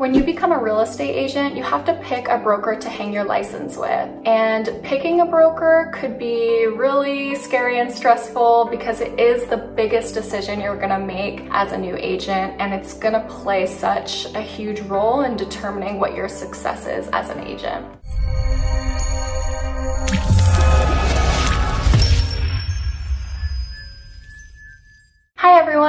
When you become a real estate agent, you have to pick a broker to hang your license with. And picking a broker could be really scary and stressful because it is the biggest decision you're gonna make as a new agent and it's gonna play such a huge role in determining what your success is as an agent.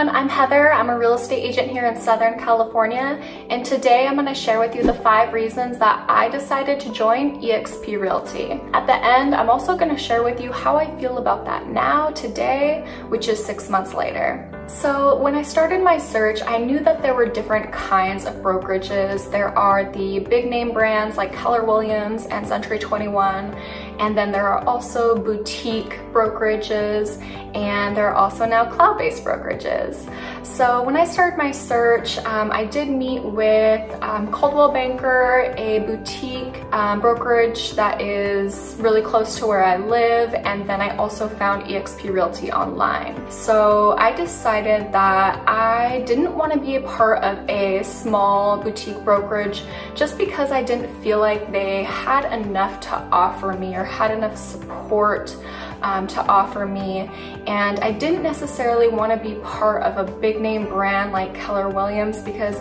Everyone, I'm Heather. I'm a real estate agent here in Southern California, and today I'm going to share with you the five reasons that I decided to join eXp Realty. At the end, I'm also going to share with you how I feel about that now, today, which is six months later. So when I started my search, I knew that there were different kinds of brokerages. There are the big name brands like Keller Williams and Century 21, and then there are also boutique brokerages, and there are also now cloud-based brokerages. So when I started my search, um, I did meet with um, Coldwell Banker, a boutique um, brokerage that is really close to where I live, and then I also found eXp Realty online. So I decided that I didn't want to be a part of a small boutique brokerage just because I didn't feel like they had enough to offer me or had enough support um, to offer me. And I didn't necessarily want to be part of a big name brand like Keller Williams because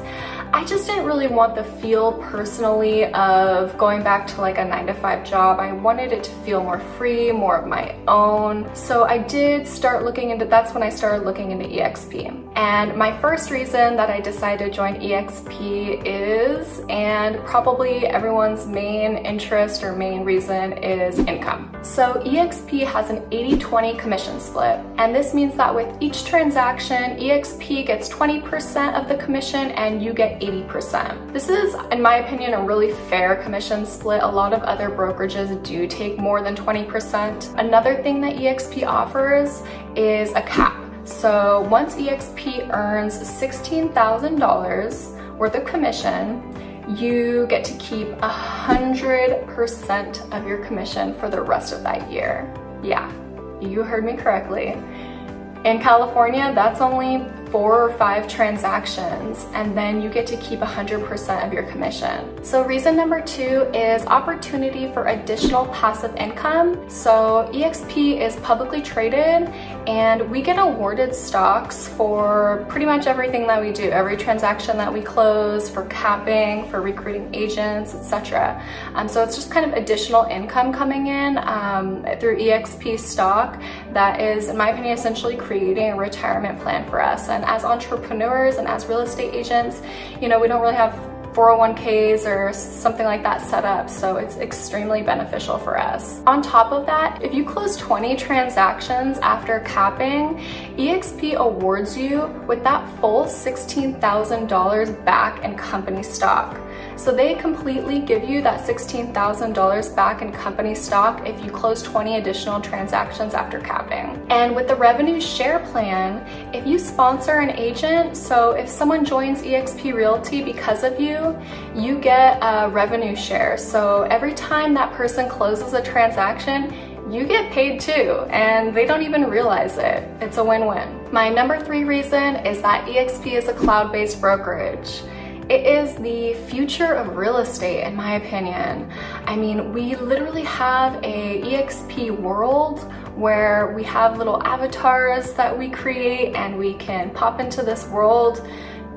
I just didn't really want the feel personally of going back to like a nine to five job. I wanted it to feel more free, more of my own. So I did start looking into, that's when I started looking into EXP. And my first reason that I decided to join EXP is, and probably everyone's main interest or main reason is income. So EXP has an 80-20 commission split. And this means that with each transaction, EXP gets 20% of the commission and you get 80%. This is, in my opinion, a really fair commission split. A lot of other brokerages do take more than 20%. Another thing that EXP offers is a cap. So once EXP earns $16,000 worth of commission, you get to keep 100% of your commission for the rest of that year. Yeah, you heard me correctly. In California, that's only four or five transactions and then you get to keep 100% of your commission. So reason number two is opportunity for additional passive income. So EXP is publicly traded and we get awarded stocks for pretty much everything that we do, every transaction that we close, for capping, for recruiting agents, etc. Um, so it's just kind of additional income coming in um, through EXP stock that is, in my opinion, essentially creating a retirement plan for us. And as entrepreneurs and as real estate agents, you know, we don't really have 401ks or something like that set up. So it's extremely beneficial for us. On top of that, if you close 20 transactions after capping, EXP awards you with that full $16,000 back in company stock. So they completely give you that $16,000 back in company stock if you close 20 additional transactions after capping. And with the revenue share plan, if you sponsor an agent, so if someone joins eXp Realty because of you, you get a revenue share. So every time that person closes a transaction, you get paid too, and they don't even realize it. It's a win-win. My number three reason is that eXp is a cloud-based brokerage. It is the future of real estate, in my opinion. I mean, we literally have a EXP world where we have little avatars that we create and we can pop into this world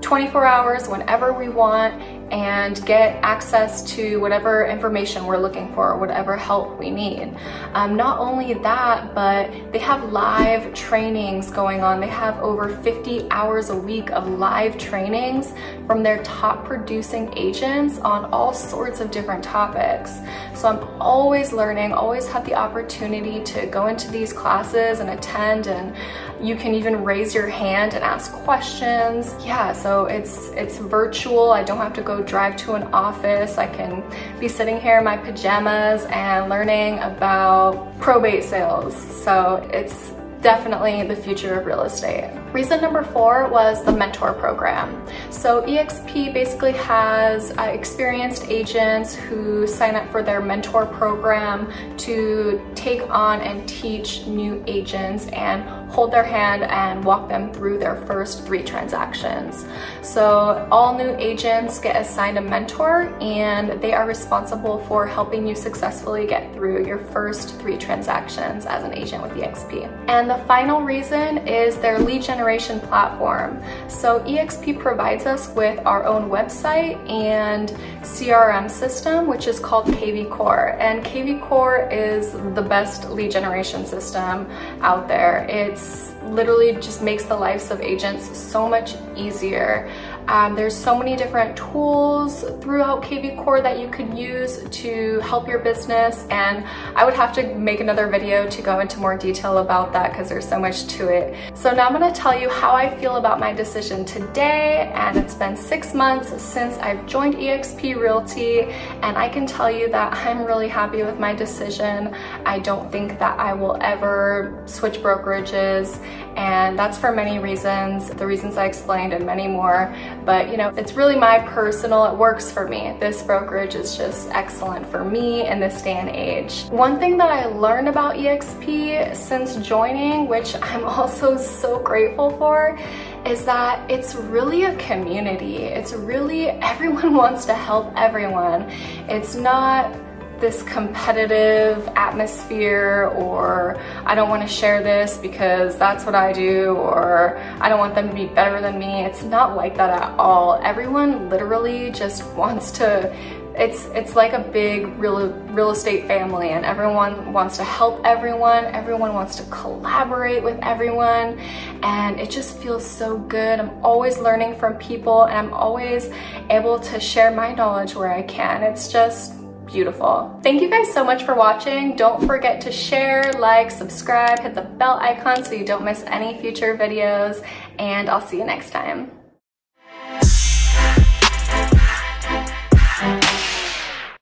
24 hours whenever we want and get access to whatever information we're looking for, whatever help we need. Um, not only that, but they have live trainings going on. They have over 50 hours a week of live trainings from their top producing agents on all sorts of different topics. So I'm always learning, always have the opportunity to go into these classes and attend and you can even raise your hand and ask questions. Yeah, so it's it's virtual. I don't have to go drive to an office. I can be sitting here in my pajamas and learning about probate sales. So it's definitely the future of real estate. Reason number four was the mentor program. So EXP basically has uh, experienced agents who sign up for their mentor program to take on and teach new agents and hold their hand and walk them through their first three transactions. So all new agents get assigned a mentor and they are responsible for helping you successfully get through your first three transactions as an agent with EXP. And the final reason is their lead generation platform. So EXP provides us with our own website and CRM system, which is called KV Core. And KV Core is the best lead generation system out there. It's literally just makes the lives of agents so much easier. Um, there's so many different tools throughout KV Core that you could use to help your business and I would have to make another video to go into more detail about that because there's so much to it. So now I'm to tell you how I feel about my decision today and it's been six months since I've joined eXp Realty and I can tell you that I'm really happy with my decision. I don't think that I will ever switch brokerages and that's for many reasons, the reasons I explained and many more. But you know, it's really my personal, it works for me. This brokerage is just excellent for me in this day and age. One thing that I learned about EXP since joining, which I'm also so grateful for, is that it's really a community. It's really, everyone wants to help everyone. It's not this competitive atmosphere or I don't want to share this because that's what I do or I don't want them to be better than me. It's not like that at all. Everyone literally just wants to it's it's like a big real real estate family and everyone wants to help everyone everyone wants to collaborate with everyone and it just feels so good i'm always learning from people and i'm always able to share my knowledge where i can it's just beautiful. Thank you guys so much for watching. Don't forget to share, like, subscribe, hit the bell icon so you don't miss any future videos, and I'll see you next time.